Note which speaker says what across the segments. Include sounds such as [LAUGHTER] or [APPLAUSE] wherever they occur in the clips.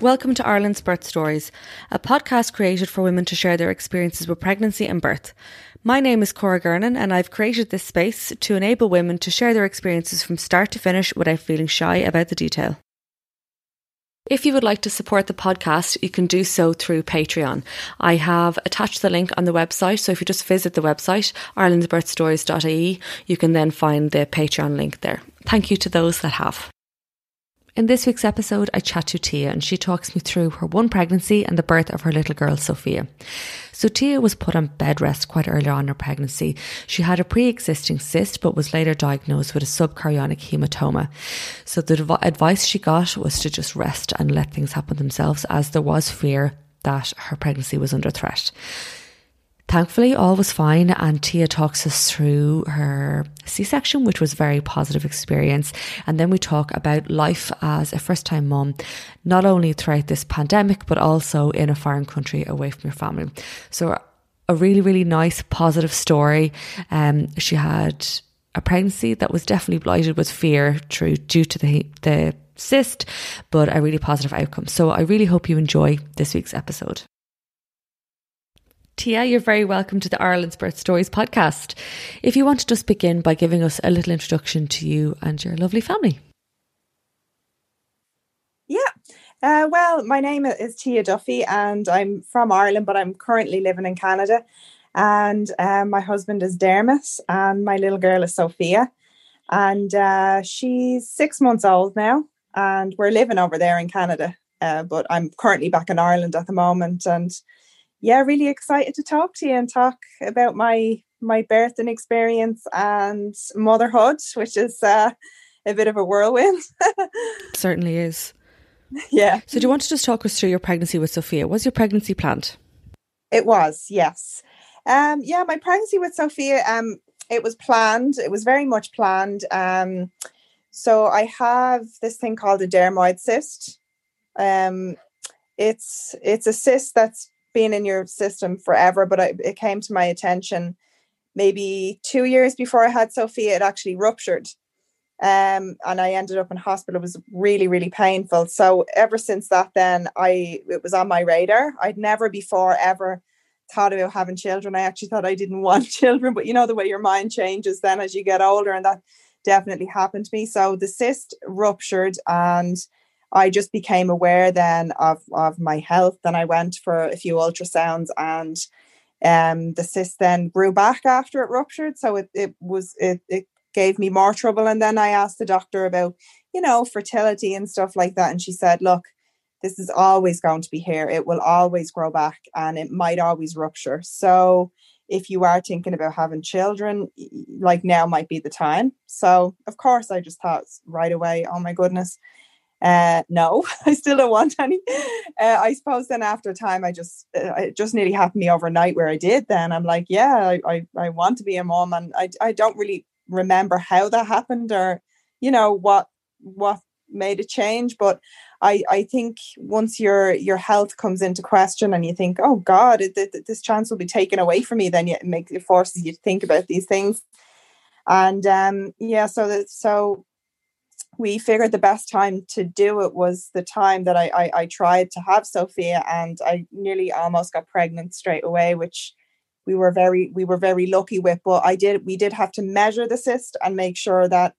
Speaker 1: Welcome to Ireland's Birth Stories, a podcast created for women to share their experiences with pregnancy and birth. My name is Cora Gernan, and I've created this space to enable women to share their experiences from start to finish without feeling shy about the detail. If you would like to support the podcast, you can do so through Patreon. I have attached the link on the website, so if you just visit the website, irelandsbirthstories.ie, you can then find the Patreon link there. Thank you to those that have. In this week's episode, I chat to Tia and she talks me through her one pregnancy and the birth of her little girl, Sophia. So Tia was put on bed rest quite early on in her pregnancy. She had a pre-existing cyst, but was later diagnosed with a subchorionic hematoma. So the dev- advice she got was to just rest and let things happen themselves as there was fear that her pregnancy was under threat. Thankfully, all was fine, and Tia talks us through her C section, which was a very positive experience. And then we talk about life as a first time mom, not only throughout this pandemic, but also in a foreign country away from your family. So, a really, really nice, positive story. Um, she had a pregnancy that was definitely blighted with fear through due to the the cyst, but a really positive outcome. So I really hope you enjoy this week's episode. Tia, you're very welcome to the Ireland's Birth Stories podcast. If you want to just begin by giving us a little introduction to you and your lovely family.
Speaker 2: Yeah. Uh, well, my name is Tia Duffy and I'm from Ireland, but I'm currently living in Canada. And uh, my husband is Dermot and my little girl is Sophia. And uh, she's six months old now. And we're living over there in Canada. Uh, but I'm currently back in Ireland at the moment. And yeah, really excited to talk to you and talk about my my birth and experience and motherhood, which is uh, a bit of a whirlwind. [LAUGHS]
Speaker 1: certainly is.
Speaker 2: Yeah.
Speaker 1: So, do you want to just talk us through your pregnancy with Sophia? Was your pregnancy planned?
Speaker 2: It was, yes. Um, yeah, my pregnancy with Sophia, um, it was planned. It was very much planned. Um, so I have this thing called a dermoid cyst. Um, it's it's a cyst that's been in your system forever, but I, it came to my attention maybe two years before I had Sophia. It actually ruptured, um, and I ended up in hospital. It was really, really painful. So ever since that, then I it was on my radar. I'd never before ever thought about having children. I actually thought I didn't [LAUGHS] want children, but you know the way your mind changes then as you get older, and that definitely happened to me. So the cyst ruptured and I just became aware then of, of my health. Then I went for a few ultrasounds and um, the cyst then grew back after it ruptured. So it, it was, it, it gave me more trouble. And then I asked the doctor about, you know, fertility and stuff like that. And she said, look, this is always going to be here. It will always grow back and it might always rupture. So if you are thinking about having children, like now might be the time. So of course I just thought right away, oh my goodness, uh, no, [LAUGHS] I still don't want any. Uh, I suppose then after time, I just uh, it just nearly happened me overnight where I did. Then I'm like, yeah, I, I, I want to be a mom, and I I don't really remember how that happened or you know what what made a change, but I I think once your your health comes into question and you think, oh God, this chance will be taken away from me, then it makes it forces you to think about these things. And um, yeah, so that so we figured the best time to do it was the time that I, I, I tried to have Sophia, and I nearly almost got pregnant straight away, which we were very we were very lucky with. But I did we did have to measure the cyst and make sure that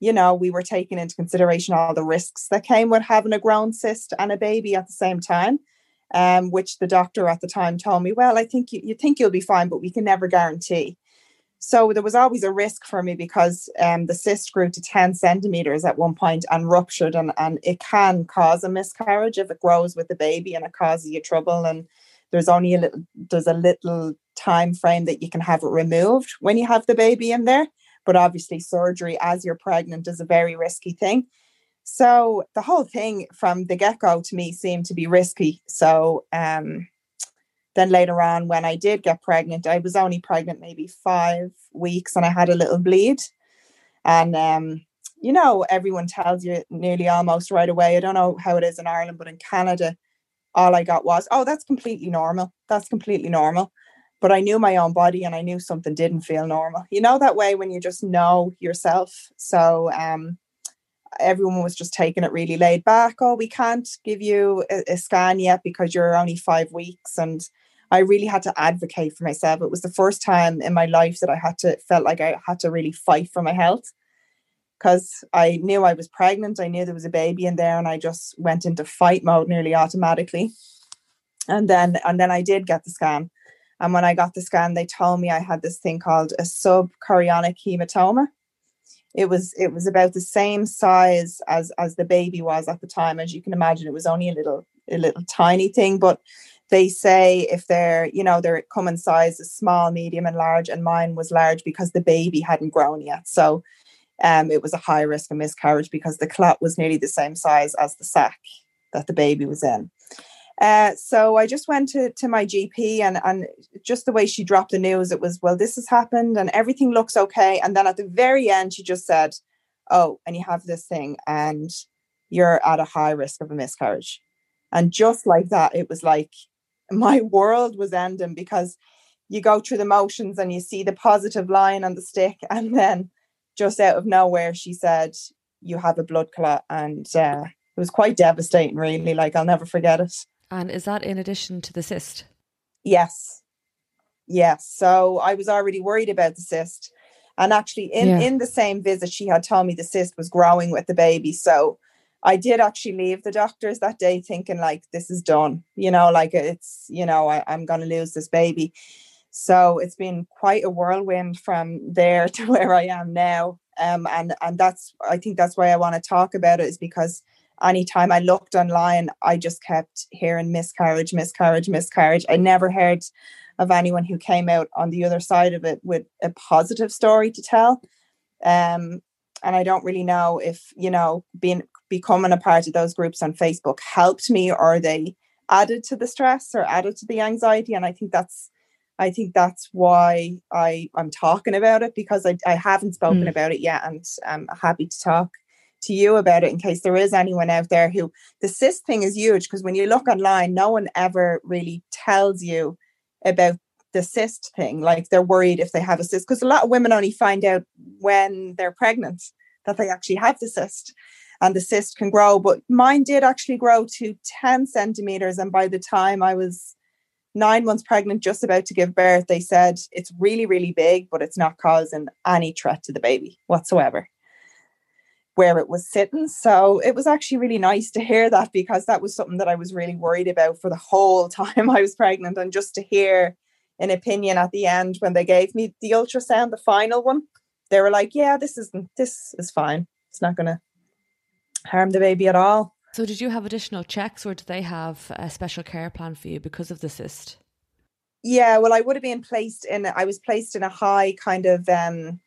Speaker 2: you know we were taking into consideration all the risks that came with having a grown cyst and a baby at the same time. um, which the doctor at the time told me, well, I think you, you think you'll be fine, but we can never guarantee. So there was always a risk for me because um, the cyst grew to 10 centimeters at one point and ruptured, and, and it can cause a miscarriage if it grows with the baby and it causes you trouble. And there's only a little there's a little time frame that you can have it removed when you have the baby in there. But obviously, surgery as you're pregnant is a very risky thing. So the whole thing from the get go to me seemed to be risky. So um, then later on, when I did get pregnant, I was only pregnant maybe five weeks and I had a little bleed. And, um, you know, everyone tells you nearly almost right away. I don't know how it is in Ireland, but in Canada, all I got was, oh, that's completely normal. That's completely normal. But I knew my own body and I knew something didn't feel normal. You know, that way when you just know yourself. So, um, everyone was just taking it really laid back. Oh, we can't give you a, a, scan yet because you're only five weeks. And I really had to advocate for myself. It was the first time in my life that I had to felt like I had to really fight for my health because I knew I was pregnant. I knew there was a baby in there, and I just went into fight mode nearly automatically. And then and then I did get the scan. And when I got the scan, they told me I had this thing called a subchorionic hematoma it was it was about the same size as as the baby was at the time as you can imagine it was only a little a little tiny thing but they say if they're you know they're common size is small medium and large and mine was large because the baby hadn't grown yet so um, it was a high risk of miscarriage because the clot was nearly the same size as the sac that the baby was in uh, so I just went to, to my GP and, and just the way she dropped the news, it was, well, this has happened and everything looks okay. And then at the very end, she just said, oh, and you have this thing and you're at a high risk of a miscarriage. And just like that, it was like my world was ending because you go through the motions and you see the positive line on the stick. [LAUGHS] And then just out of nowhere, she said, you have a blood clot. And uh, it was quite devastating, really. Like, I'll never forget it.
Speaker 1: And is that in addition to the cyst?
Speaker 2: Yes. Yes. So I was already worried about the cyst. And actually in, yeah. in the same visit, she had told me the cyst was growing with the baby. So I did actually leave the doctors that day thinking like this is done, you know, like it's, you know, I, I'm gonna lose this baby. So it's been quite a whirlwind from there [LAUGHS] to where I am now. Um, and and that's I think that's why I want to talk about it is because anytime I looked online, I just kept hearing miscarriage, miscarriage, miscarriage. I never heard of anyone who came out on the other side of it with a positive story to tell. Um, and I don't really know if, you know, being becoming a part of those groups on Facebook helped me or they added to the stress or added to the anxiety. And I think that's I think that's why I, I'm talking about it because I, I haven't spoken mm. about it yet and I'm happy to talk to you about it in case there is anyone out there who the cyst thing is huge because when you look online, no one ever really tells you about the cyst thing. Like they're worried if they have a cyst because a lot of women only find out when they're pregnant that they actually have the cyst and the cyst can grow. But mine did actually grow to 10 centimeters. And by the time I was nine months pregnant, just about to give birth, they said it's really, really big, but it's not causing any threat to the baby whatsoever where it was sitting. So it was actually really nice to hear that because that was something that I was really worried about for the whole [LAUGHS] time I was pregnant. And just to hear an opinion at the end when they gave me the ultrasound, the final one, they were like, Yeah, this isn't this is fine. It's not gonna harm the baby at all.
Speaker 1: So did you have additional checks or did they have a special care plan for you because of the cyst?
Speaker 2: Yeah, well I would have been placed in I was placed in a high kind of um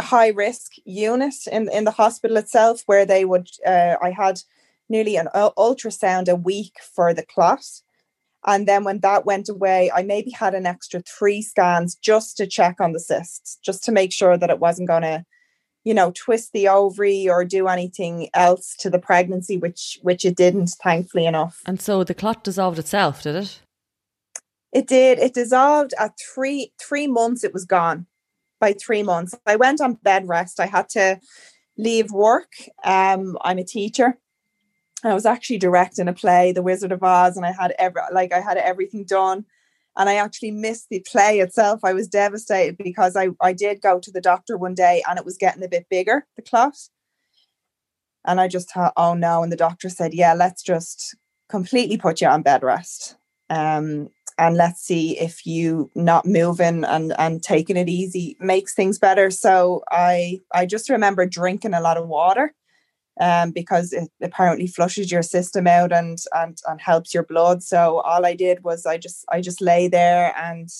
Speaker 2: high risk unit in in the hospital itself where they would uh, I had nearly an ultrasound a week for the clot and then when that went away I maybe had an extra 3 scans just to check on the cysts just to make sure that it wasn't going to you know twist the ovary or do anything else to the pregnancy which which it didn't thankfully enough
Speaker 1: and so the clot dissolved itself did it
Speaker 2: it did it dissolved at 3 3 months it was gone by three months. I went on bed rest. I had to leave work. Um, I'm a teacher. I was actually directing a play, The Wizard of Oz, and I had every like I had everything done. And I actually missed the play itself. I was devastated because I, I did go to the doctor one day and it was getting a bit bigger, the clot. And I just thought, oh no. And the doctor said, yeah, let's just completely put you on bed rest. Um, and let's see if you not moving and and taking it easy makes things better. So I I just remember drinking a lot of water. Um, because it apparently flushes your system out and and and helps your blood. So all I did was I just I just lay there and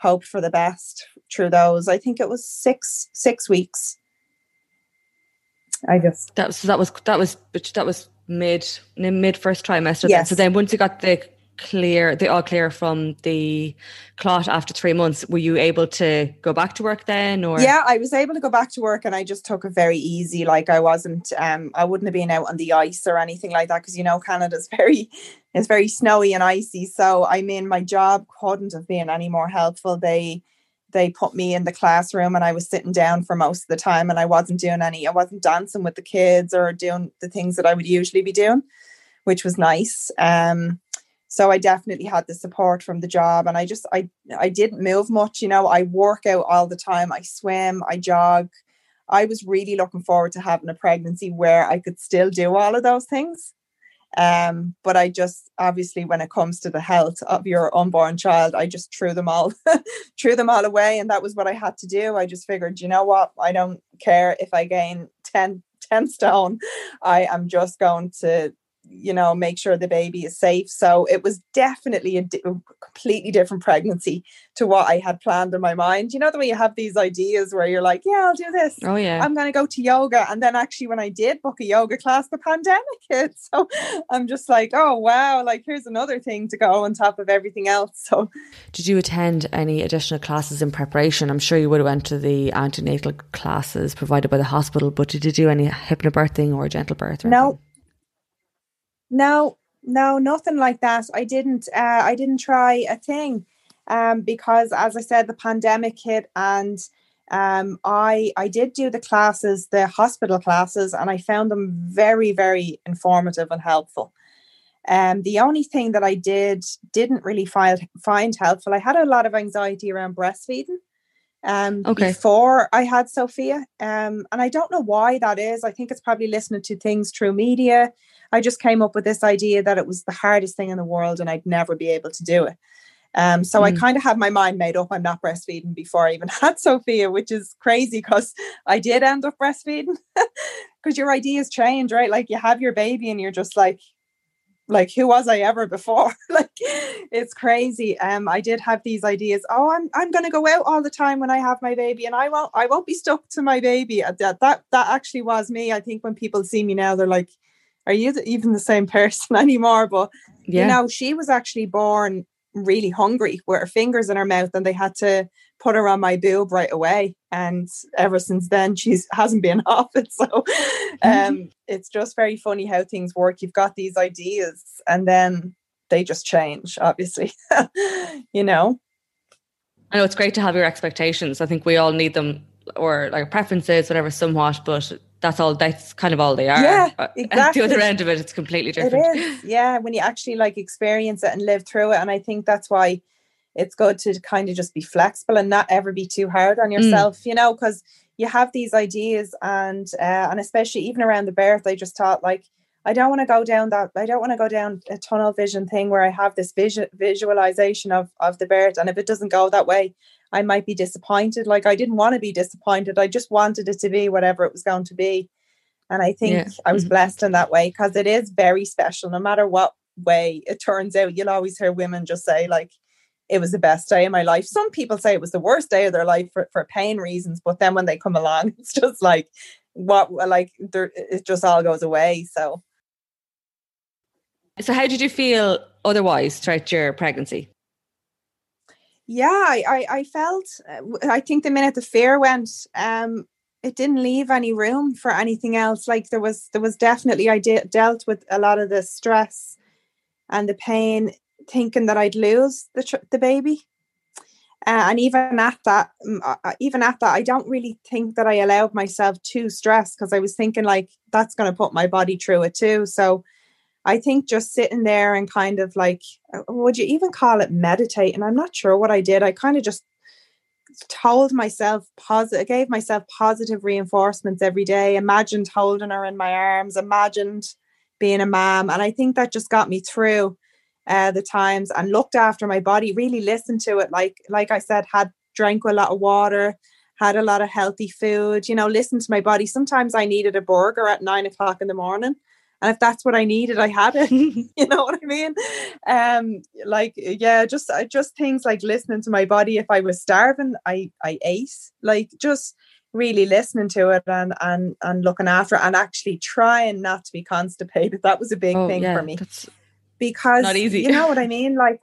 Speaker 2: hoped for the best through those. I think it was six six weeks. I guess
Speaker 1: that was that was that was that was mid mid first trimester. Yes. Then. So then once you got the clear the all clear from the clot after three months. Were you able to go back to work then or?
Speaker 2: Yeah i was able to go back to work and i just took it very easy. Like i wasn't um i wouldn't have been out on the ice or anything like that because you know canada's [LAUGHS] very it's very snowy and icy. So i mean my job couldn't have been any more helpful. They they put me in the classroom and I was sitting down for most of the time and I wasn't doing any, I wasn't dancing with the kids or doing the things that I would usually be doing, which was nice. Um, so I definitely had the support from the job and I just, I, I didn't move much, you know, I work out all the time. I swim, I jog. I was really looking forward to having a pregnancy where I could still do all of those things. Um, but I just obviously when it comes to the health of your unborn child, I just threw them all [LAUGHS] threw them all away. And that was what I had to do. I just figured, you know what, I don't care if I gain 10, 10 stone. I am just going to you know make sure the baby is safe. So it was definitely a, di- a, completely different pregnancy to what i had planned in my mind. You know the way you have these ideas where you're like yeah i'll do this.
Speaker 1: Oh yeah.
Speaker 2: I'm going to go to yoga. And then actually when i did book a yoga class the pandemic [LAUGHS] hit. So i'm just like oh wow like here's another thing to go on top of everything else. So
Speaker 1: did you attend any additional classes in preparation? I'm sure you would have went to the antenatal classes provided by the hospital but did you do any hypnobirthing or gentle birth or
Speaker 2: no anything? No, no, nothing like that. I didn't. Uh, I didn't try a thing um, because, as I said, the pandemic hit, and um, I I did do the classes, the hospital classes, and I found them very, very informative and helpful. Um, the only thing that I did didn't really find find helpful. I had a lot of anxiety around breastfeeding um okay. before I had Sophia. Um, and I don't know why that is. I think it's probably listening to things through media. I just came up with this idea that it was the hardest thing in the world and I'd never be able to do it. Um, so mm. I kind of had my mind made up I'm not breastfeeding before I even [LAUGHS] had Sophia, which is crazy because I did end up breastfeeding [LAUGHS] because your ideas change, right? Like you have your baby and you're just like, like who was I ever before? [LAUGHS] like it's crazy. Um, I did have these ideas. Oh, I'm I'm gonna go out all the time when I have my baby, and I won't I won't be stuck to my baby. Uh, that that that actually was me. I think when people see me now, they're like, "Are you even the same [LAUGHS] person anymore?" But yeah. you know, she was actually born really hungry with her fingers in her mouth, and they had to put her on my boob right away. And ever since then, [LAUGHS] she's hasn't been [LAUGHS] off it. So um, it's just very funny how things work. You've got these ideas, and then they just change, obviously. you know.
Speaker 1: I know it's great to have your expectations. I think we all need them or like preferences, whatever, somewhat, but that's all that's kind of all they are.
Speaker 2: Yeah, [LAUGHS] exactly. At
Speaker 1: the other end of it, it's completely different.
Speaker 2: It is. Yeah, when you actually like experience it and live through it. And I think that's why it's good to kind of just be flexible and not ever be too hard on mm. yourself, mm. you know, because you have these ideas and uh, and especially even around the birth, I just thought like I don't want to go down that I don't want to go down a tunnel vision thing where I have this vision visualization of of the birth and if it doesn't go that way, I might be disappointed. Like I didn't want to be disappointed. I just wanted it to be whatever it was going to be. And I think yeah. I was mm-hmm. blessed in that way because it is very special no matter what way it turns out. You'll always hear women just say like it was the best day of my life. Some people say it was the worst day of their life for, for pain reasons, but then when they come along, [LAUGHS] it's just like what like it just all goes away. So
Speaker 1: So how did you feel otherwise throughout your pregnancy?
Speaker 2: Yeah, I, I, I felt I think the minute the fear went, um, it didn't leave any room for anything else. Like there was there was definitely I de- dealt with a lot of the stress and the pain thinking that I'd lose the tr- the baby. Uh, and even at that, mm, uh, uh, even at that, I don't really think that I allowed myself to stress because I was thinking like that's going to put my body through it too. So I think just sitting there and kind of like, uh, would you even call it meditating? I'm not sure what I did. I kind of just told myself positive, gave myself positive reinforcements every day. Imagined holding her in my arms. Imagined being a mom. And I think that just got me through uh, the times and looked after my body, really listened to it. Like, like I said, had drank a lot of water, had a lot of healthy food, you know, listened to my body. Sometimes I needed a burger at nine o'clock in the morning. And if that's what I needed, I had it. [LAUGHS] you know what I mean? Um, like yeah, just just things like listening to my body. If I was starving, I I ate. Like just really listening to it and and and looking after it and actually trying not to be constipated. That was a big oh, thing yeah, for me. Because not easy. you know what I mean? Like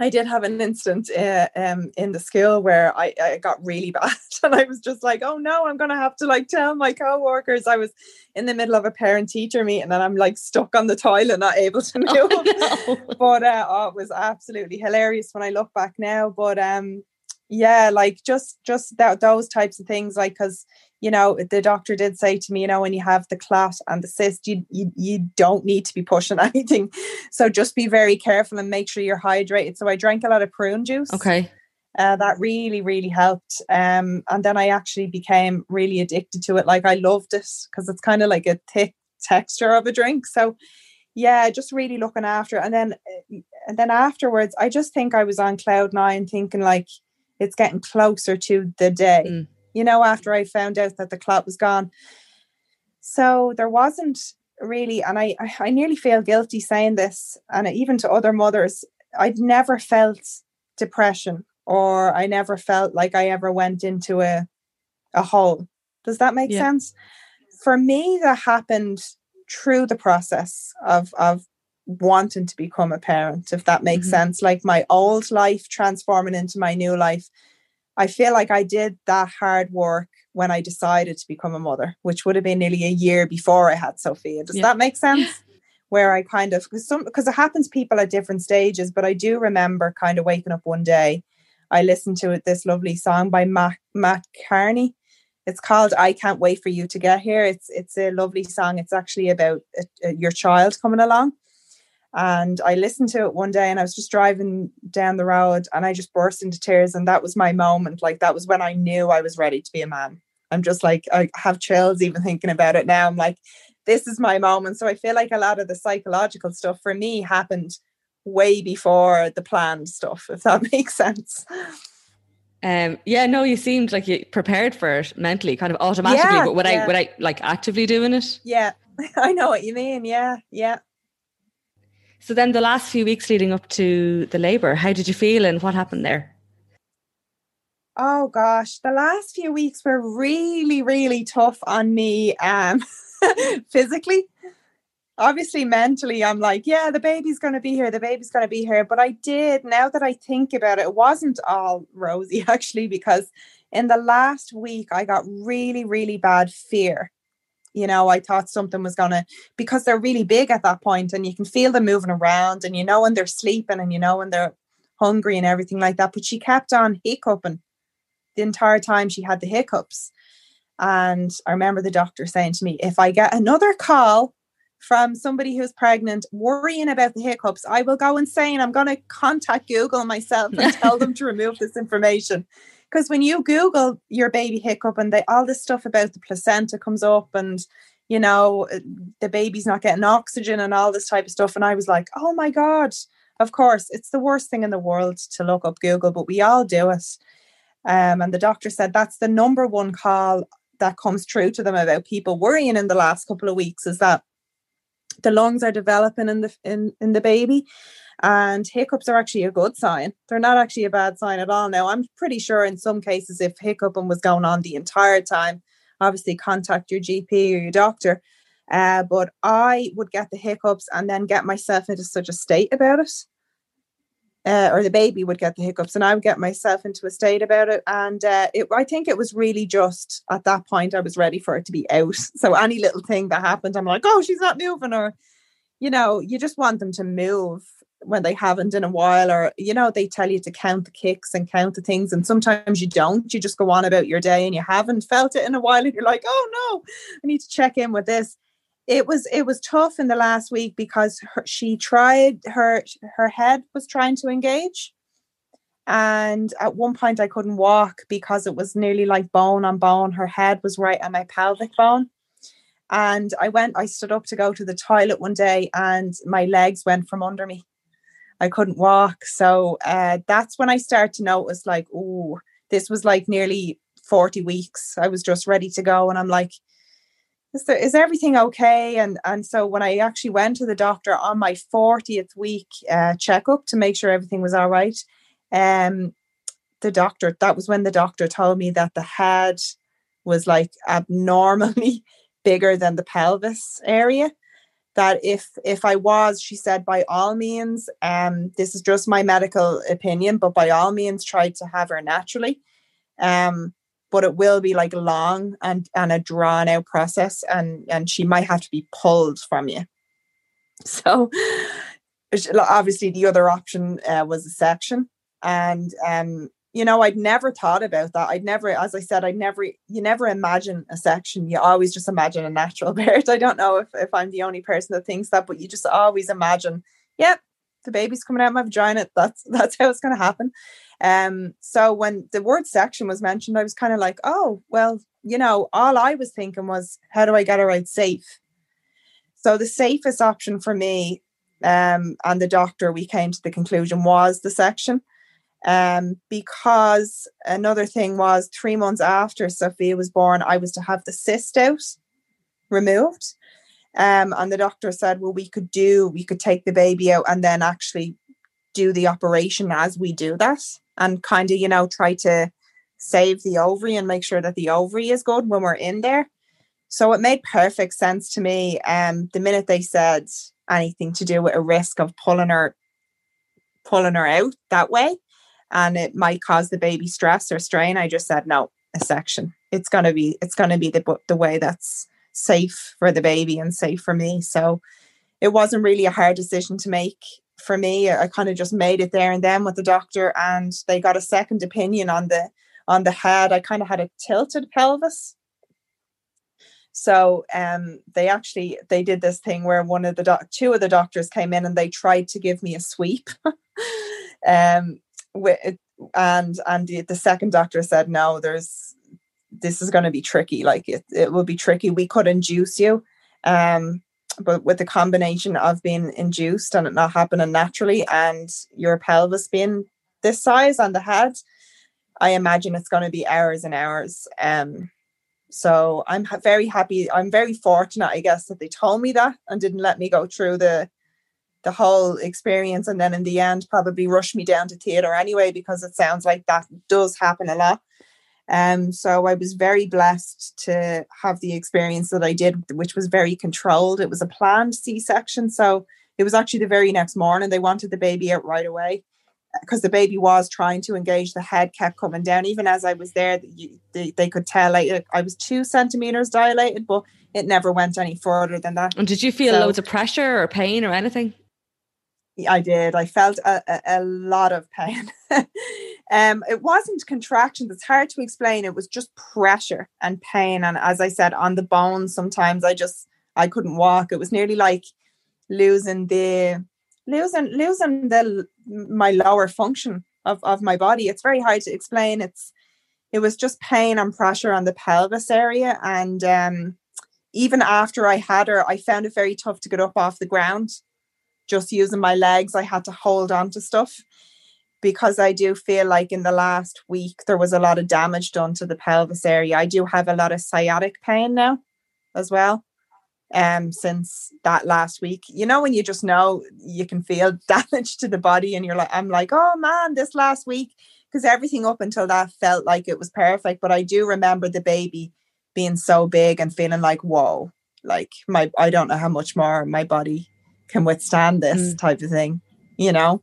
Speaker 2: I did have an incident uh, um, in the school where I, I, got really [LAUGHS] bad, and I was just like, "Oh no, I'm gonna have to like tell my co-workers." I was in the middle of a parent-teacher meeting, and I'm like stuck on the toilet, not able to [LAUGHS] oh, move. Oh, no. But uh, oh, it was absolutely hilarious when I look back now. But um, yeah, like just just that those types of things, like because you know, the doctor did say to me, you know, when you have the clot and the cyst, you, you you don't need to be pushing [LAUGHS] anything. So just be very careful and make sure you're hydrated. So I drank a lot of prune juice.
Speaker 1: Okay.
Speaker 2: Uh, that really, really helped. Um, and then I actually became really addicted to it. Like I loved it because it's kind of like a thick texture of a drink. So yeah, just really looking after. It. And then and then afterwards, I just think I was on cloud nine, thinking like it's getting closer to the day. Mm you know, after I found out that the clot was gone. So there wasn't really, and I, I nearly feel guilty saying this, and even to other mothers, I'd never felt depression or I never felt like I ever went into a a hole. Does that make yeah. sense? For me, that happened through the process of of wanting to become a parent, if that makes mm-hmm. sense. Like my old life transforming into my new life I feel like I did that hard work when I decided to become a mother, which would have been nearly a year before I had Sophia. Does yeah. that make sense? [LAUGHS] Where I kind of because some because it happens people at different stages, but I do remember kind of waking up one day. I listened to this lovely song by Mat Mat Kearney. It's called "I Can't Wait for You to Get Here." It's it's a lovely song. It's actually about a, a, your child coming along, and I listened to it one day and I was just driving down the road and I just burst into tears. And that was my moment. Like, that was when I knew I was ready to be a man. I'm just like, I have chills even thinking about it now. I'm like, this is my moment. So I feel like a lot of the psychological stuff for me happened way before the planned stuff, if that [LAUGHS] makes sense.
Speaker 1: Um, yeah, no, you seemed like you prepared for it mentally, kind of automatically, yeah, but would yeah. I, would I like actively doing it?
Speaker 2: Yeah, [LAUGHS] I know what you mean. Yeah, yeah.
Speaker 1: So then the last few weeks leading up to the labour, how did you feel and what happened there?
Speaker 2: Oh gosh, the last few weeks were really, really tough on me um [LAUGHS] physically. Obviously, mentally, I'm like, yeah, the baby's going to be here, the baby's going to be here. But I did, now that I think about it, it wasn't all rosy [LAUGHS] actually, because in the last week, I got really, really bad fear you know i thought something was gonna because they're really big at that point and you can feel them moving around and you know when they're sleeping and you know when they're hungry and everything like that but she kept on hiccuping. The entire time she had the hiccups. And i remember the doctor saying to me if i get another call from somebody who's pregnant worrying about the hiccups i will go insane. I'm going to contact google myself and tell them to [LAUGHS] remove this information because when you Google your baby hiccup and they, all this stuff about the placenta comes up and you know uh, the baby's not getting oxygen and all this type of stuff, and I was like, oh my god, of course it's the worst thing in the world to look up Google, but we all do it. Um, and the doctor said that's the number one call that comes true to them about people worrying in the last couple of weeks is that the lungs are developing in the in, in the baby and hiccups are actually a good sign. They're not actually a bad sign at all. Now, I'm pretty sure in some cases, if hiccuping was going on the entire time, obviously contact your GP or your doctor. Uh, but I would get the hiccups and then get myself into such a state about it. Uh, or the baby would get the hiccups, and I would get myself into a state about it. And uh, it, I think it was really just at that point I was ready for it to be out. [LAUGHS] So any little thing that happened, I'm like, oh, she's not moving, or you know, you just want them to move when they haven't in a while or you know they tell you to count the kicks and count the things and sometimes you don't you just go on about your day and you haven't felt it in a while and you're like oh no i need to check in with this it was it was tough in the last week because her, she tried her her head was trying to engage and at one point i couldn't walk because it was nearly like bone on bone her head was right on my pelvic bone And I went, I stood up to go to the toilet one day and my legs went from under me. I couldn't walk. So uh, that's when I started to notice, like, oh, this was like nearly 40 weeks. I was just ready to go. And I'm like, is, there, is everything okay? And and so when I actually went to the doctor on my 40th week uh, checkup to make sure everything was all right, um, the doctor, that was when the doctor told me that the head was like abnormally [LAUGHS] bigger than the pelvis area that if if I was, she said, by all means, um, this is just my medical opinion, but by all means, try to have her naturally. Um, but it will be like long and and a drawn out process, and and she might have to be pulled from you. [LAUGHS] So, obviously, the other option uh, was a section, and um, you know, I'd never thought about that. I'd never, as I said, I'd never, you never imagine a section. You always just imagine a natural [LAUGHS] birth. I don't know if, if I'm the only person that thinks that, but you just always imagine, yep, the baby's coming out my vagina. That's that's how it's going to happen. Um, so when the word section was mentioned, I was kind of like, oh, well, you know, all I was thinking was, how do I get her out safe? So the safest option for me um, and the doctor, we came to the conclusion was the section um, because another thing was three months after Sophia was born, I was to have the cyst out removed. Um, and the doctor said, well, we could do, we could take the baby out and then actually do the operation as we do that and kind of, you know, try to save the ovary and make sure that the ovary is good when we're in there. So it made perfect sense to me. Um, the minute they said anything to do with a risk of pulling her, pulling her out that way, and it might cause the baby stress or strain, I just said no, a section. It's gonna be it's gonna be the the way that's safe for the baby and safe for me. So it wasn't really a hard decision to make for me. I kind of just made it there and then with the doctor, and they got a second opinion on the on the head. I kind of had a tilted pelvis. So um, they actually they did this thing where one of the doc- two of the doctors came in and they tried to give me a sweep. [LAUGHS] um, with and and the, the second doctor said no there's this is going to be tricky like it, it will be tricky. We could induce you um but with the combination of being induced and it not happening naturally and your pelvis being this size on the head i imagine it's going to be hours and hours um so i'm very happy i'm very fortunate i guess that they told me that and didn't let me go through the the whole experience and then in the end probably rush me down to theatre anyway because it sounds like that does happen a lot um so i was very blessed to have the experience that i did which was very controlled it was a planned c-section so it was actually the very next morning they wanted the baby out right away because the baby was trying to engage the head kept coming down even as i was there you, they, they could tell I, I was two centimeters dilated but it never went any further than that
Speaker 1: and did you feel so, loads of pressure or pain or anything
Speaker 2: I did. I felt a, a, a lot of pain. [LAUGHS] um, it wasn't contractions. It's hard to explain. It was just pressure and pain. And as I said, on the bones, sometimes I just I couldn't walk. It was nearly like losing the losing losing the my lower function of, of my body. It's very hard to explain. It's it was just pain and pressure on the pelvis area. And um, even after I had her, I found it very tough to get up off the ground just using my legs, I had to hold on to stuff because I do feel like in the last week there was a lot of damage done to the pelvis area. I do have a lot of sciatic pain now as well. Um, since that last week, you know, when you just know you can feel [LAUGHS] damage to the body, and you're like, I'm like, oh man, this last week, because everything up until that felt like it was perfect. But I do remember the baby being so big and feeling like, whoa, like my, I don't know how much more my body can withstand this mm. type of thing, you know?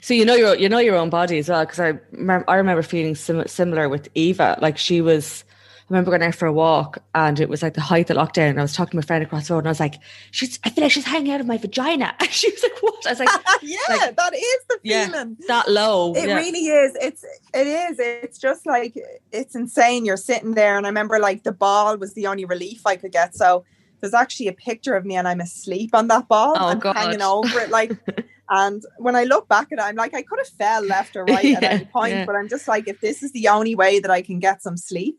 Speaker 1: So you know your you know your own body as well because I remember, I remember feeling sim- similar with Eva. Like she was, I remember going out for a walk and it was like the height of lockdown. And I was talking to my friend across the road and I was like, "She's, I feel like she's hanging out of my vagina." [LAUGHS] And she was like, "What?" I was like, [LAUGHS]
Speaker 2: yeah,
Speaker 1: like,
Speaker 2: that is the
Speaker 1: yeah,
Speaker 2: feeling.
Speaker 1: that low.
Speaker 2: It
Speaker 1: yeah.
Speaker 2: really is. It's it is. It's just like it's insane. You're sitting there, and I remember like the ball was the only relief I could get. So there's actually a picture of me, and I'm asleep on that ball.
Speaker 1: Oh,
Speaker 2: I'm
Speaker 1: God.
Speaker 2: hanging over it, like. [LAUGHS] and when I look back at it, I'm like, I could have fell left or [LAUGHS] right at any point,
Speaker 1: yeah.
Speaker 2: but I'm just like, if this is the only way that I can get some sleep.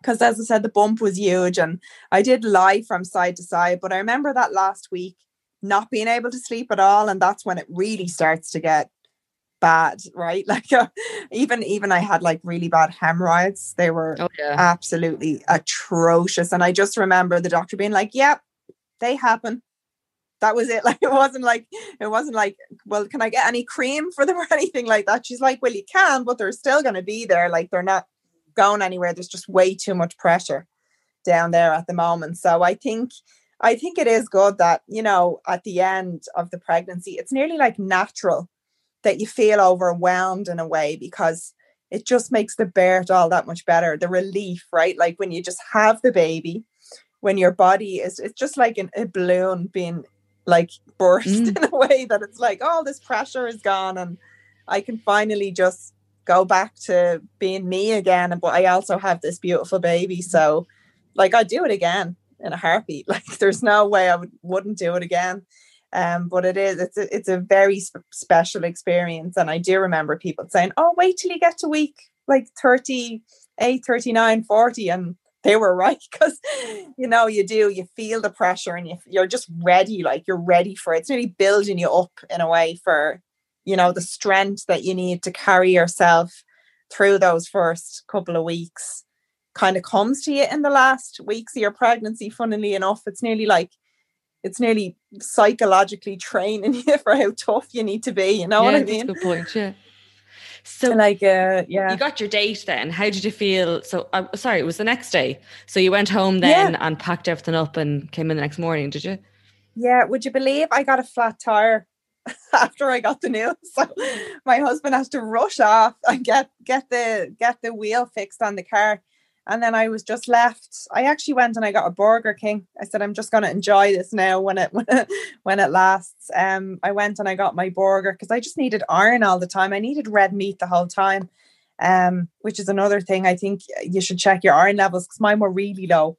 Speaker 2: Because as I said, the bump was huge, and I did lie from side to side. But I remember that last week not being able to sleep at all, and that's when it really starts to get bad, right? [LAUGHS] Like uh, even even I had like really bad hemorrhoids. They were
Speaker 1: Oh yeah.
Speaker 2: absolutely atrocious, and I just remember the doctor being like, "Yep, they happen." That was it. [LAUGHS] Like it wasn't like it wasn't like, well, can I get any cream for them [LAUGHS] or anything like that? She's like, well, you can, but they're still going to be there. Like they're not going anywhere. There's just way too much pressure down there at the moment. So I think I think it is good that, you know, at the end of the pregnancy, it's nearly like natural that you feel overwhelmed in a way because it just makes the birth all that much better. The relief, right? Like when you just have the baby, when your body is, it's just like an, a balloon being like burst [LAUGHS]
Speaker 1: Mm.
Speaker 2: in a way that it's like, all this pressure is gone and I can finally just go back to being me again. But I also have this beautiful baby. So like I'd do it again in a heartbeat. [LAUGHS] Like there's no way I would wouldn't do it again. Um, but it is it's a, it's a very sp- special experience, and I do remember people saying, "Oh, wait till you get to week like 38, 39, 40. and they were right because you know you do you feel the pressure and you, you're just ready, like you're ready for it. It's really building you up in a way for you know the strength that you need to carry yourself through those first couple of weeks kind of comes to you in the last weeks of your pregnancy funnily enough it's nearly like it's nearly psychologically training [LAUGHS] you for how tough you need to be you know what
Speaker 1: Yeah,
Speaker 2: i
Speaker 1: that's a
Speaker 2: mean
Speaker 1: good point. Yeah. So
Speaker 2: like uh yeah
Speaker 1: you got your date then. How did you feel? So uh, sorry, it was the next day. So you went home then and packed everything up and came in the next morning, did you?
Speaker 2: Yeah, would you believe I got a flat tire [LAUGHS] after I got the news? [LAUGHS] So my husband has to rush off and get get the get the wheel fixed on the car. And then I was just left. I actually went and I got a Burger King. I said I'm just going to enjoy this now [LAUGHS] when it when it, lasts. Um, I went and I got my burger because I just needed iron all the time. I needed red meat the whole time, um, which is another thing. I think you should check your iron levels because mine were really low.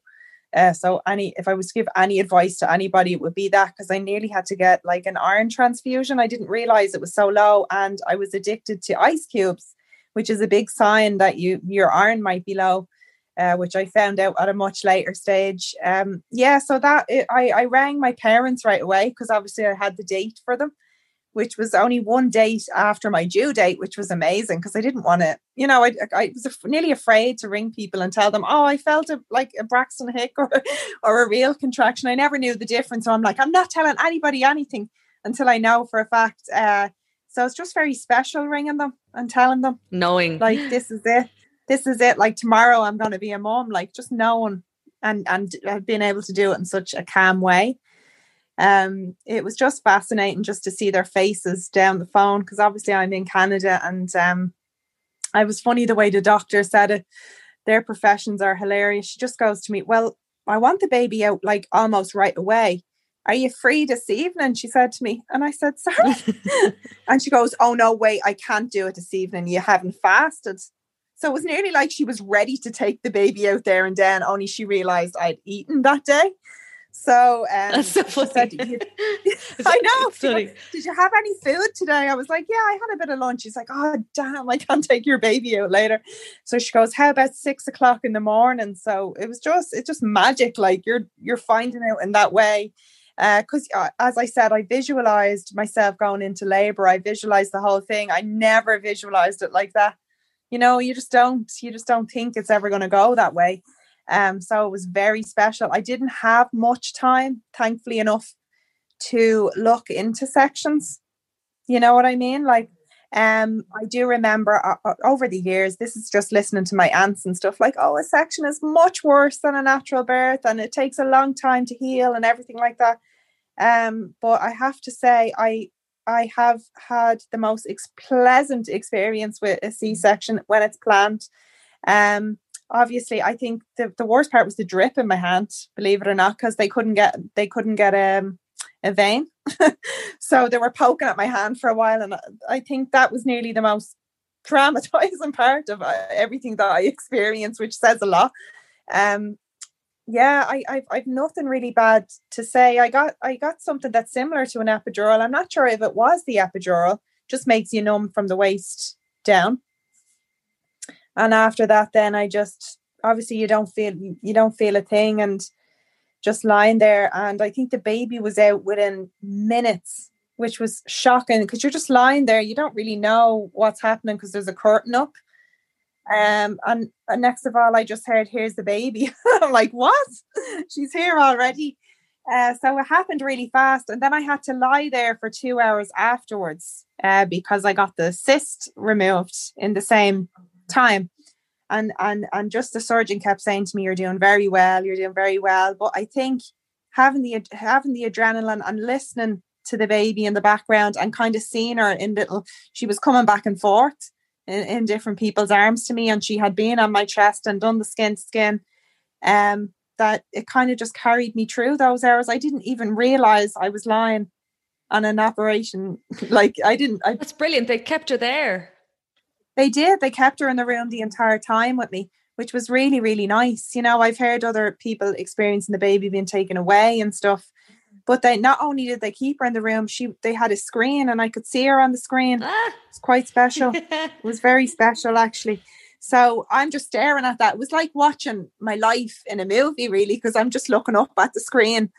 Speaker 2: Uh, so any if I was to give any advice to anybody, it would be that because I nearly had to get like an iron transfusion. I didn't realize it was so low, and I was addicted to ice cubes, which is a big sign that you your iron might be low. Uh, which I found out at a much later stage. Um, yeah, so that it, I I rang my parents right away because obviously I had the date for them. which was only one date after my due date, which was amazing because I didn't want to, you know, I, I was nearly afraid to ring people and tell them, oh, I felt a, like a Braxton Hick or, [LAUGHS] or a real contraction. I never knew the difference. So I'm like, I'm not telling anybody anything until I know for a fact. Uh, so it's just very special ringing them and telling them,
Speaker 1: knowing
Speaker 2: like this is it, this is it. Like tomorrow I'm going to be a mom. Like just knowing and and being able to do it in such a calm way um, it was just fascinating just to see their faces down the phone because obviously I'm in Canada and um, I was funny the way the doctor said it. Their professions are hilarious. She just goes to me, Well, I want the baby out like almost right away. Are you free this evening? She said to me. And I said, Sorry. [LAUGHS] and she goes, Oh, no, wait, I can't do it this evening. You haven't fasted. So it was nearly like she was ready to take the baby out there and then, only she realized I'd eaten that day. So, um,
Speaker 1: so
Speaker 2: said, [LAUGHS] [LAUGHS] I know. Did you have any food today? I was like, yeah, I had a bit of lunch. She's like, oh, damn, I can't take your baby out later. So she goes, how about six o'clock in the morning? So it was just, it's just magic. Like you're, you're finding out in that way. Because uh, uh, as I said, I visualized myself going into labor. I visualized the whole thing. I never visualized it like that. You know, you just don't, you just don't think it's ever going to go that way. Um, so it was very special. I didn't have much time, thankfully enough, to look into sections. You know what I mean? Like, um, I do remember uh, uh, over the years, this is just listening to my aunts and stuff like, oh, a section is much worse than a natural birth and it takes a long time to heal and everything like that. Um, but I have to say, I I have had the most ex- pleasant experience with a C section when it's planned. Um, obviously i think the, the worst part was the drip in my hand believe it or not because they couldn't get they couldn't get um, a vein [LAUGHS] so they were poking at my hand for a while and i think that was nearly the most traumatizing [LAUGHS] part of uh, everything that i experienced which says a lot um yeah I, I've, I've nothing really bad to say. I got i got something that's similar to an epidural. I'm not sure if it was the epidural just makes you numb from the waist down. And after that then i just obviously you don't feel you don't feel a thing and just lying there. And i think the baby was out within minutes which was shocking because you're just lying there. You don't really know what's happening because there's a curtain up um and, and next of all i just heard here's the baby. [LAUGHS] I'm like what? She's here already. Uh, so it happened really fast and then i had to lie there for two hours afterwards uh, because i got the cyst removed in the same time. And and and just the surgeon kept saying to me you're doing very well you're doing very well. But i think having the having the adrenaline and listening to the baby in the background and kind of seeing her in little she was coming back and forth in, in different people's arms to me and she had been on my chest and done the skin to skin um that it kind of just carried me through those hours i didn't even realize i was lying on an operation [LAUGHS] like i didn't I,
Speaker 1: that's brilliant they kept her there
Speaker 2: they did. They kept her in the room the entire time with me, which was really, really nice. You know, I've heard other people experiencing the baby being taken away and stuff. But they not only did they keep her in the room, she they had a screen and I could see her on the screen. Ah. It's quite special. [LAUGHS] it was very special actually. So I'm just staring at that. It was like watching my life in a movie, really, because I'm just looking up at the screen.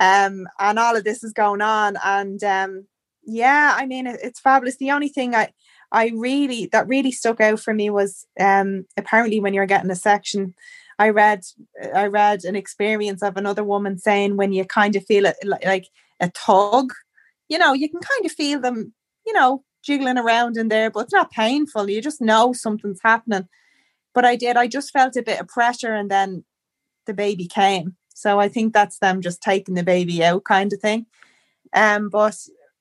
Speaker 2: Um, and all of this is going on. And um, yeah, I mean, it, it's fabulous. The only thing I I really that really stuck out for me was um, apparently when you're getting a section, I read I read an experience of another woman saying when you kind of feel it like a tug, you know, you can kind of feel them, you know, jiggling around in there, but it's not painful. You just know something's happening. But I did, I just felt a bit of pressure and then the baby came. So I think that's them just taking the baby out kind of thing. Um, but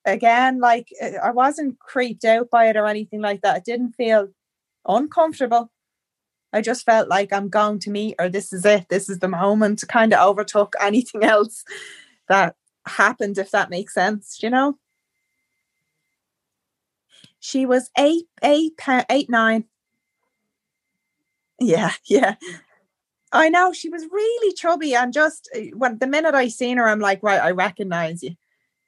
Speaker 2: again, like I wasn't creeped out by it or anything like that. It didn't feel uncomfortable. I just felt like I'm going to meet her. This is it. This is the moment. Kind of overtook anything [LAUGHS] else that happened, if that makes sense, you know? She was eight, eight, eight, nine. Yeah, yeah. I know she was really chubby, and just uh, when the minute I seen her, I'm like, right, I recognize you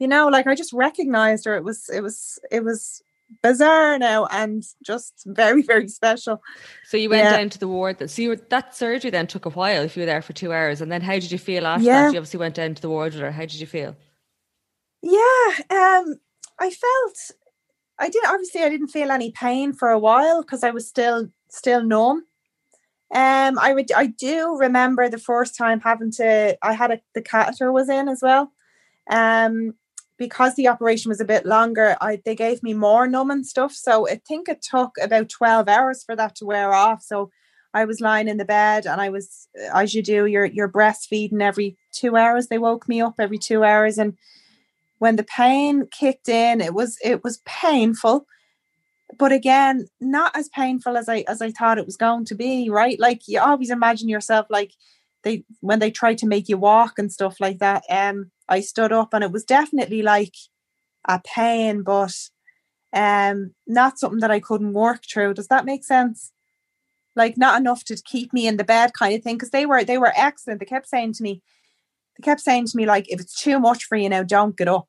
Speaker 2: you know like i just recognized her it was it was it was bizarre now and just very [LAUGHS] very special
Speaker 1: so you went yeah. down to the ward that so you were, that surgery then took a while if you were there for two hours and then how did you feel after yeah. that you obviously went down to the ward with her how did you feel
Speaker 2: yeah um I felt I did obviously I didn't feel any pain for a while because I was still still numb. Um, I would I do remember the first time having to I had a the catheter was in as well. Um, because the operation was a bit longer, I they gave me more numbing stuff. So I think it took about 12 hours for that to wear off. So I was lying in the bed and I was as you do, you're you're breastfeeding every two hours. They woke me up every two hours and when the pain kicked in, it was it was painful. But again, not as painful as I as I thought it was going to be, right? Like you always imagine yourself like they when they try to make you walk and stuff like that. Um I stood up and it was definitely like a pain, but um not something that I couldn't work through. Does that make sense? Like not enough to keep me in the bed kind of thing. Because they were they were excellent. They kept saying to me, they kept saying to me, like, if it's too much for you now, don't get up.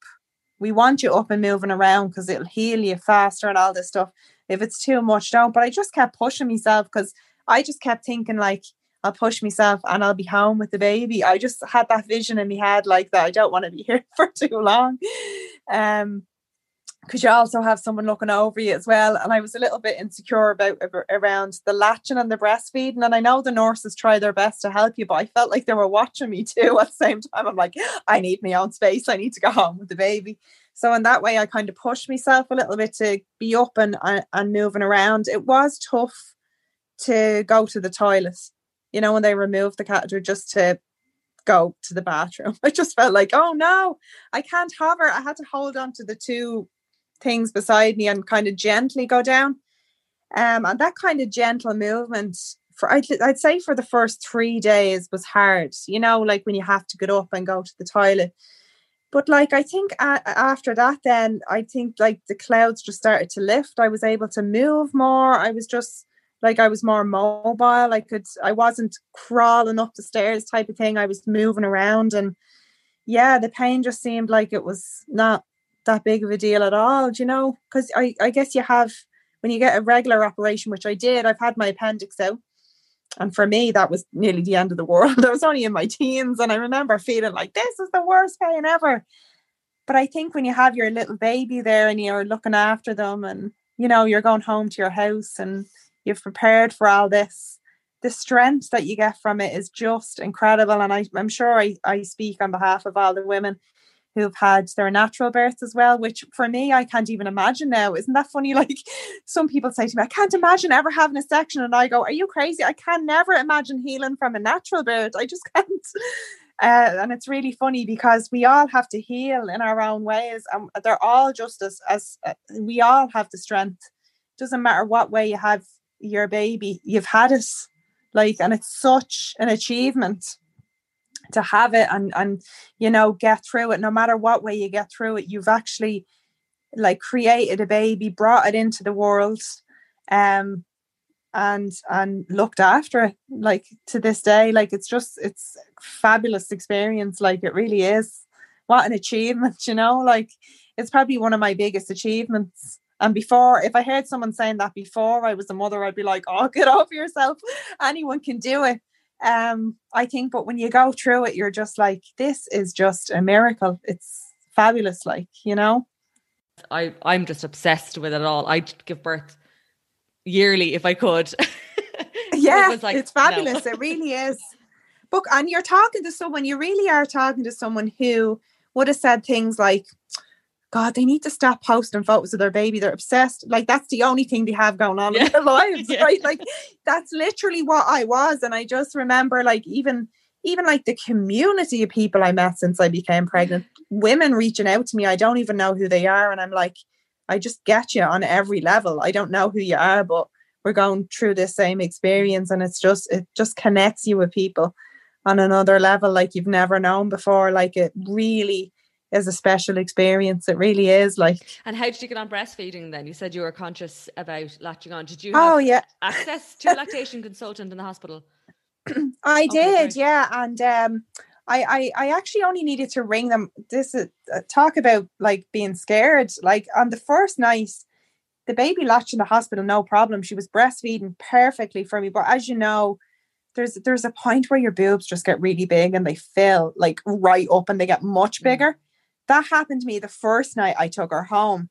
Speaker 2: We want you up and moving around because it'll heal you faster and all this stuff. If it's too much, don't. But I just kept pushing myself because I just kept thinking like I'll push myself and I'll be home with the baby. I just had that vision in my head like that. I don't want to be [LAUGHS] here for too long. Um, because you also have someone looking over you as well. And I was a little bit insecure about around the latching and the breastfeeding. And I know the nurses try their best to help you, but I felt like they were watching me [LAUGHS] too at the same time. I'm like, I need my own space. I need to go home with the baby. So in that way, I kind of pushed myself a little bit to be up and and moving around. It was tough to go to the toilet, you know, when they removed the catheter just to go to the bathroom. [LAUGHS] I just felt like, oh no, I can't have her. I had to hold on to the two things beside me and kind of gently go down. Um, and that kind of gentle movement for I'd, I'd say for the first three days was hard. You know, like when you have to get up and go to the toilet. But like I think a- after that, then I think like the clouds just started to lift. I was able to move more. I was just like I was more mobile. I could I wasn't crawling up the stairs type of thing. I was moving around and yeah, the pain just seemed like it was not that big of a deal at all, do you know? Because I, I guess you have, when you get a regular operation, which I did, I've had my appendix out. And for me, that was nearly the end of the world. [LAUGHS] I was only in my teens, and I remember feeling like this is the worst pain ever. But I think when you have your little baby there and you're looking after them, and you know, you're going home to your house and you've prepared for all this, the strength that you get from it is just incredible. And I, I'm sure I, I speak on behalf of all the women who've had their natural births as well, which for me, I can't even imagine now. Isn't that funny? [LAUGHS] Like some people say to me, I can't imagine ever having a section. And I go, Are you crazy? I can never imagine healing from a natural birth. I just [LAUGHS] can't. Uh, and it's really funny because we all have to heal in our own ways. And they're all just as, as uh, we all have the strength. Doesn't matter what way you have your baby, you've had it. Like, and it's such an achievement to have it and and you know get through it. No matter what way you get through it you've actually like created a baby brought it into the world um and and looked after it like to this day. Like it's just it's fabulous experience. Like it really is. What an achievement you know? Like it's probably one of my biggest achievements and before, if I heard someone saying that before I was a mother, I'd be like, oh, [LAUGHS] get over yourself. Anyone can do it um i think but when you go through it you're just like this is just a miracle. It's fabulous like you know?
Speaker 1: I i'm just obsessed with it all. I'd give birth yearly if i could. [LAUGHS]
Speaker 2: Yeah it like, it's fabulous no. it really is. But and you're talking to someone you really are talking to someone who would have said things like God, they need to stop posting photos of their baby. They're obsessed. Like that's the only thing they have going on yeah. in their [LAUGHS] lives, yeah. right? Like that's literally what I was. And I just remember like even even like the community of people I met since I became pregnant, women reaching out to me. I don't even know who they are. And I'm like, I just get you on every level. I don't know who you are, but we're going through the same experience and it's just it just connects you with people on another level like you've never known before. Like it really is a special experience. It really is like.
Speaker 1: And how did you get on breastfeeding then? You said you were conscious about latching on. Did you
Speaker 2: oh, yeah.
Speaker 1: access to a [LAUGHS] lactation consultant in the hospital? [CLEARS THROAT]
Speaker 2: I did, yeah. And um, I, I, I actually only needed to ring them. This is uh, talk about like being scared. Like on the first night, the baby latched in the hospital, no problem. She was breastfeeding perfectly for me. But as you know, there's there's a point where your boobs just get really big and they fill like right up and they get much mm. bigger. That happened to me the first night I took her home.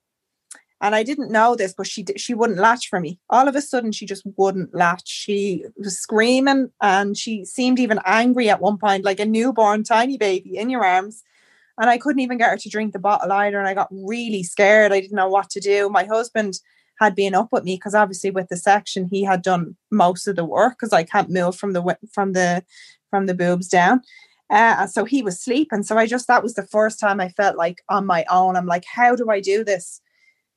Speaker 2: And I didn't know this, but she she wouldn't latch for me. All of a sudden, she just wouldn't latch. She was screaming, and she seemed even angry at one point, like a newborn tiny baby in your arms. And I couldn't even get her to drink the bottle either. And I got really scared. I didn't know what to do. My husband had been up with me because obviously with the section he had done most of the work because I can't move from the from the from the boobs down. Uh, so he was sleeping. So I just that was the first time I felt like on my own. I'm like, how do I do this?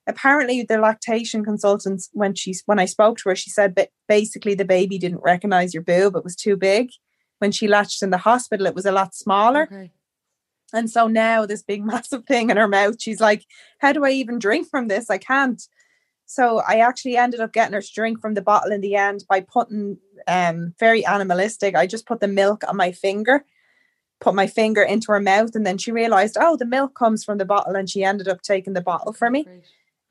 Speaker 2: Apparently, the lactation consultant when she when I spoke to her, she said that basically the baby didn't recognize your boob; it was too big. When she latched in the hospital, it was a lot smaller. Okay. And so now this big [LAUGHS] massive thing in her mouth, she's like, How do I even drink from this? I can't. So I actually ended up getting her to drink from the bottle in the end by putting um very animalistic. I just put the milk on my finger, put my finger into her mouth, and then she realized, oh, the milk comes from the bottle, and she ended up taking the bottle for me.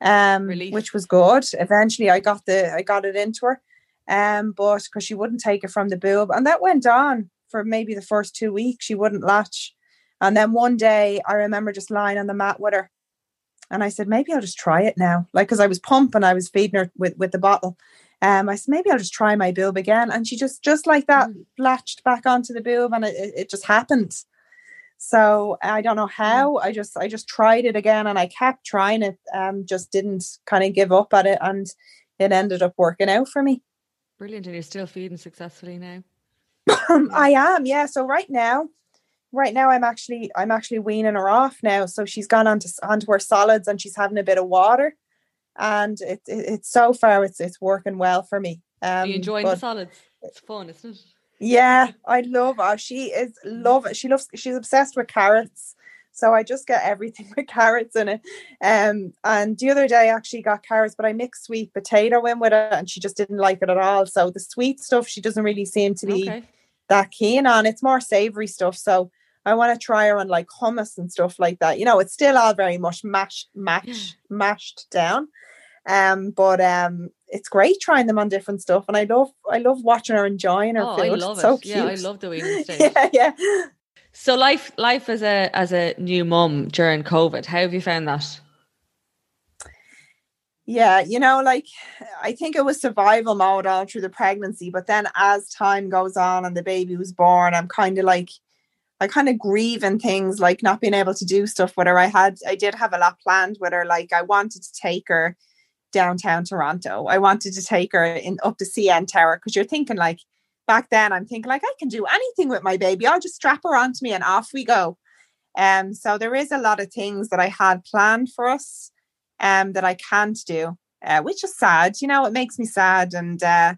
Speaker 2: Um which was good. Eventually I got the I got it into her. Um, but because she wouldn't take it from the boob. And that went on for maybe the first two weeks. She wouldn't latch. And then one day I remember just lying on the mat with her. And I said, maybe I'll just try it now. Like, because I was pumping, I was feeding her with, with the bottle. Um, I said, maybe I'll just try my boob again. And she just, just like that, mm. latched back onto the boob and it, it just happened. So I don't know mm. how. I just, I just tried it again and I kept trying it. Um, just didn't kind of give up at it. And it ended up working out for me.
Speaker 1: Brilliant. And you're still feeding successfully now? [COUGHS]
Speaker 2: I am, yeah. So right now, right now I'm actually I'm actually weaning her off now. So she's gone onto onto her solids and she's having a bit of water, and it, it it's so far it's it's working well for me.
Speaker 1: Um, Are you enjoying the solids? It's fun, isn't it?
Speaker 2: Yeah, I love her. She is love. She loves. She's obsessed with carrots. So I just get everything [LAUGHS] with carrots in it. Um, and the other day I actually got carrots, but I mixed sweet potato in with it, and she just didn't like it at all. So the sweet stuff she doesn't really seem to be okay. that keen on. It's more savory stuff. So I want to try her on like hummus and stuff like that. You know, it's still all very much mashed, mashed, mashed down. Um, but um, it's great trying them on different stuff, and I love, I love watching her enjoying her
Speaker 1: oh,
Speaker 2: food. I
Speaker 1: love
Speaker 2: it's it. So
Speaker 1: cute. Yeah, I love the weaning [LAUGHS]
Speaker 2: stage. yeah, yeah.
Speaker 1: So life, life as a as a new mum during COVID, how have you found that?
Speaker 2: Yeah, you know, like I think it was survival mode all through the pregnancy, but then as time goes on and the baby was born, I'm kind of like I kind of grieve and things like not being able to do stuff with her. I had, I did have a lot planned with her. Like I wanted to take her downtown Toronto. I wanted to take her in up to CN Tower because you're thinking like back then. I'm thinking like I can do anything with my baby. I'll just strap her onto me and off we go. Um, so there is a lot of things that I had planned for us, um, that I can't do, uh, which is sad. You know, it makes me sad and. uh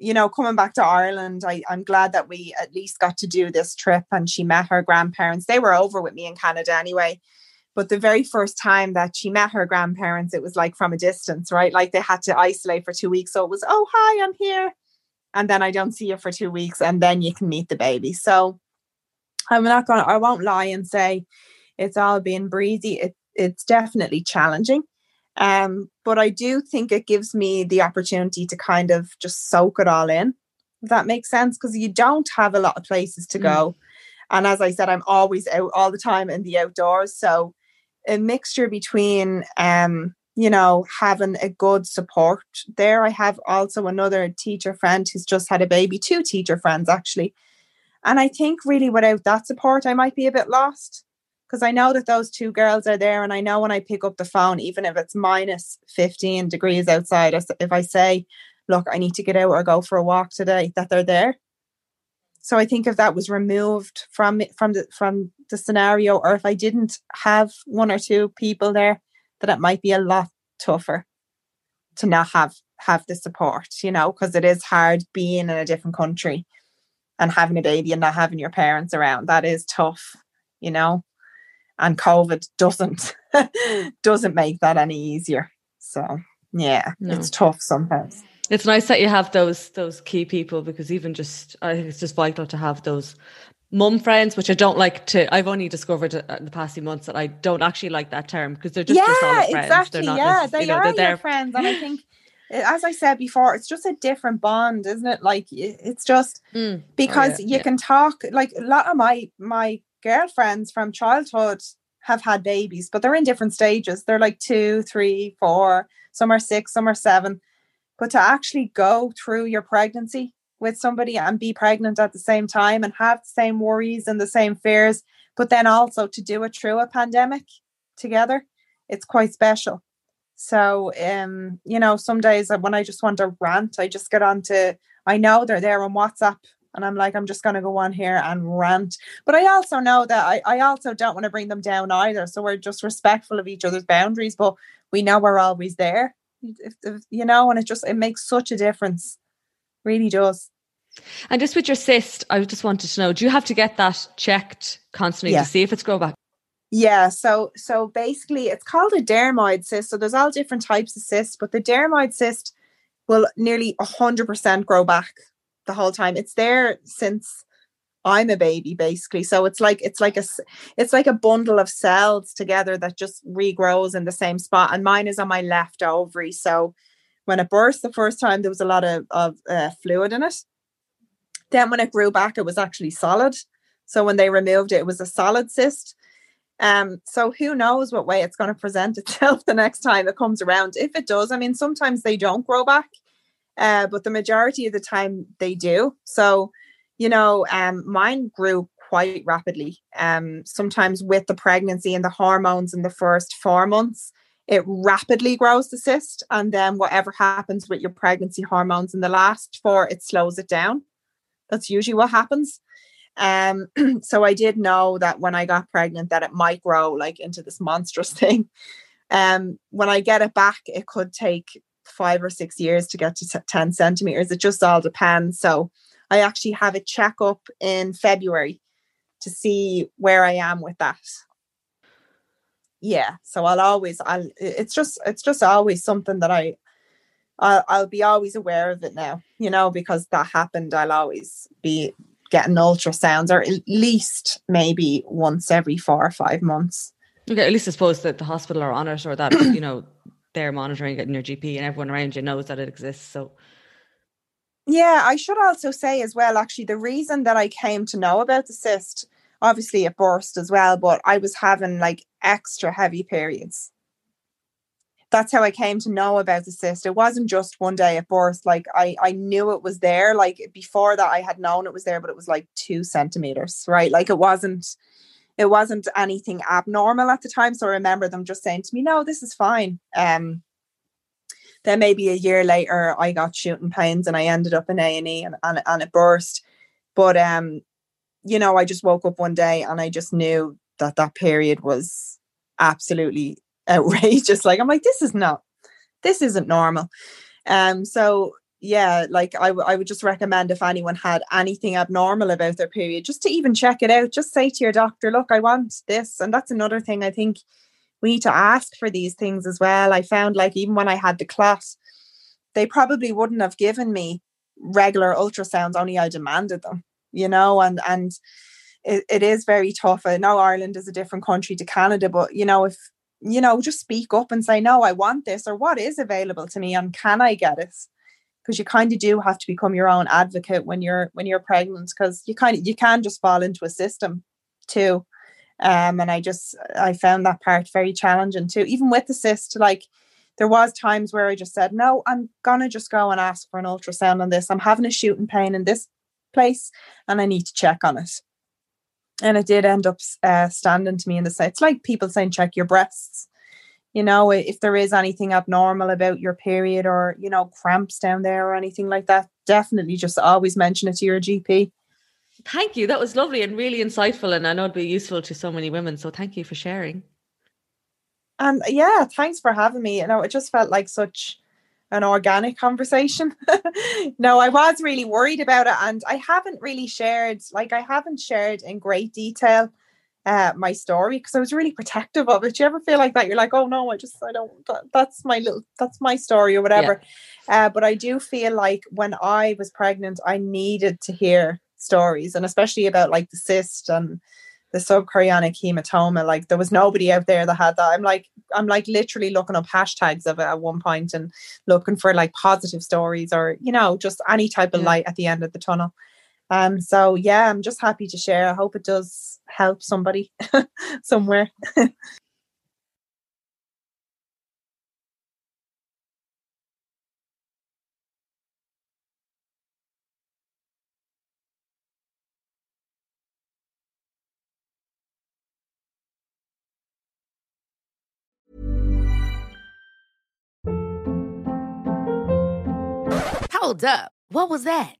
Speaker 2: you know, coming back to Ireland, I, I'm glad that we at least got to do this trip and she met her grandparents. They were over with me in Canada anyway. But the very first time that she met her grandparents, it was like from a distance, right? Like they had to isolate for two weeks. So it was, oh, hi, I'm here. And then I don't see you for two weeks and then you can meet the baby. So I'm not going to, I won't lie and say it's all being breezy. It, it's definitely challenging. Um, but I do think it gives me the opportunity to kind of just soak it all in. If that makes sense, because you don't have a lot of places to go. Mm. And as I said, I'm always out all the time in the outdoors. So a mixture between um, you know, having a good support there. I have also another teacher friend who's just had a baby, two teacher friends actually. And I think really without that support, I might be a bit lost because I know that those two girls are there, and I know when I pick up the phone, even if it's minus 15 degrees outside, if I say, Look, I need to get out or go for a walk today, that they're there. So I think if that was removed from from the from the scenario, or if I didn't have one or two people there, that it might be a lot tougher to not have have the support, you know, because it is hard being in a different country and having a baby and not having your parents around. That is tough, you know and COVID doesn't [LAUGHS] doesn't make that any easier. So yeah, no. it's tough sometimes.
Speaker 1: It's nice that you have those those key people because even just I think it's just vital to have those mum friends, which I don't like to. I've only discovered in the past few months that I don't actually like that term because they're just
Speaker 2: yeah,
Speaker 1: solid
Speaker 2: friends. Exactly, they're not yeah, they you know, are your friends, and I [LAUGHS] think as I said before, it's just a different bond, isn't it? Like it's just mm. Because oh, yeah, you yeah. can talk. Like a lot of my my girlfriends from childhood, have had babies, but they're in different stages. They're like two, three, four, some are six, some are seven. But to actually go through your pregnancy with somebody and be pregnant at the same time and have the same worries and the same fears, but then also to do it through a pandemic together, it's quite special. So, um, you know, some days when I just want to rant, I just get on to, I know they're there on WhatsApp and I'm like, I'm just going to go on here and rant. But I also know that I, I also don't want to bring them down either. So we're just respectful of each other's boundaries, but we know we're always there, if, if, you know, and it just, it makes such a difference. Really does.
Speaker 1: And just with your cyst, I just wanted to know, do you have to get that checked constantly yeah. to see if it's grow back?
Speaker 2: Yeah, so so basically it's called a dermoid cyst. So there's all different types of cysts, but the dermoid cyst will nearly 100% grow back the whole time. It's there since I'm a baby basically. So it's like it's like a it's like a bundle of cells together that just regrows in the same spot and mine is on my left ovary. So when it burst the first time there was a lot of of uh, fluid in it. Then when it grew back it was actually solid. So when they removed it it was a solid cyst. Um, so who knows what way it's going to present [LAUGHS] itself the next time it comes around. If it does, I mean, sometimes they don't grow back, uh, but the majority of the time they do. So, you know, um, mine grew quite rapidly. Um, sometimes with the pregnancy and the hormones in the first four months, it rapidly grows the cyst. And then whatever happens with your pregnancy hormones in the last four, it slows it down. That's usually what happens. Um, [CLEARS THROAT] so I did know that when I got pregnant that it might grow like into this monstrous [LAUGHS] thing. Um, when I get it back, it could take five or six years to get to t- 10 centimeters. It just all depends. So I actually have a checkup in February to see where I am with that. Yeah, so I'll always I'll it's just it's just always something that I I'll, I'll be always aware of it now, you know, because that happened. I'll always be getting ultrasounds or at least maybe once every four or five months.
Speaker 1: Okay, at least I suppose that the hospital are on it or that, you know, they're monitoring it in your GP and everyone around you knows that it exists. So
Speaker 2: yeah, I should also say as well, actually, the reason that I came to know about the cyst, obviously it burst as well, but I was having like extra heavy periods that's how I came to know about the cyst. It wasn't just one day at birth. Like I, I knew it was there. Like before that, I had known it was there, but it was like two centimeters, right? Like it wasn't, it wasn't anything abnormal at the time. So I remember them just saying to me, "No, this is fine." Um, then maybe a year later, I got shooting pains and I ended up in A and and and it burst. But um, you know, I just woke up one day and I just knew that that period was absolutely [LAUGHS] outrageous. Like I'm like, this is not, this isn't normal. Um, so yeah, like I, w- I would just recommend if anyone had anything abnormal about their period, just to even check it out. Just say to your doctor, look, I want this, and that's another thing I think we need to ask for these things as well. I found like even when I had the class, they probably wouldn't have given me regular ultrasounds. Only I demanded them, you know, and and it, it is very tough. I know Ireland is a different country to Canada, but you know if you know, just speak up and say, no, I want this, or what is available to me, and can I get it? Because you kind of do have to become your own advocate when you're when you're pregnant, because you kind of you can just fall into a system too. Um, and I just I found that part very challenging too. Even with the cyst, like there was times where I just said, no, I'm gonna just go and ask for an ultrasound on this. I'm having a shooting pain in this place, and I need to check on it and it did end up uh, standing to me in the side. It's like people saying check your breasts. You know, if there is anything abnormal about your period or you know cramps down there or anything like that, definitely just always mention it to your GP.
Speaker 1: Thank you. That was lovely and really insightful, and I know it'd be useful to so many women. So thank you for sharing.
Speaker 2: And yeah, thanks for having me. You know, it just felt like such an organic conversation. [LAUGHS] no, I was really worried about it, and I haven't really shared, like, I haven't shared in great detail uh, my story because I was really protective of it. Do you ever feel like that? You're like, oh no, I just, I don't, that, that's my little, that's my story or whatever. Yeah. Uh, but I do feel like when I was pregnant, I needed to hear stories, and especially about like the cyst and the subchorionic hematoma. Like there was nobody out there that had that. I'm like, I'm like literally looking up hashtags of it at one point and looking for like positive stories or, you know, just any type of light at the end of the tunnel. Um, so yeah, I'm just happy to share. I hope it does help somebody [LAUGHS] somewhere.
Speaker 3: Hold up. What was that?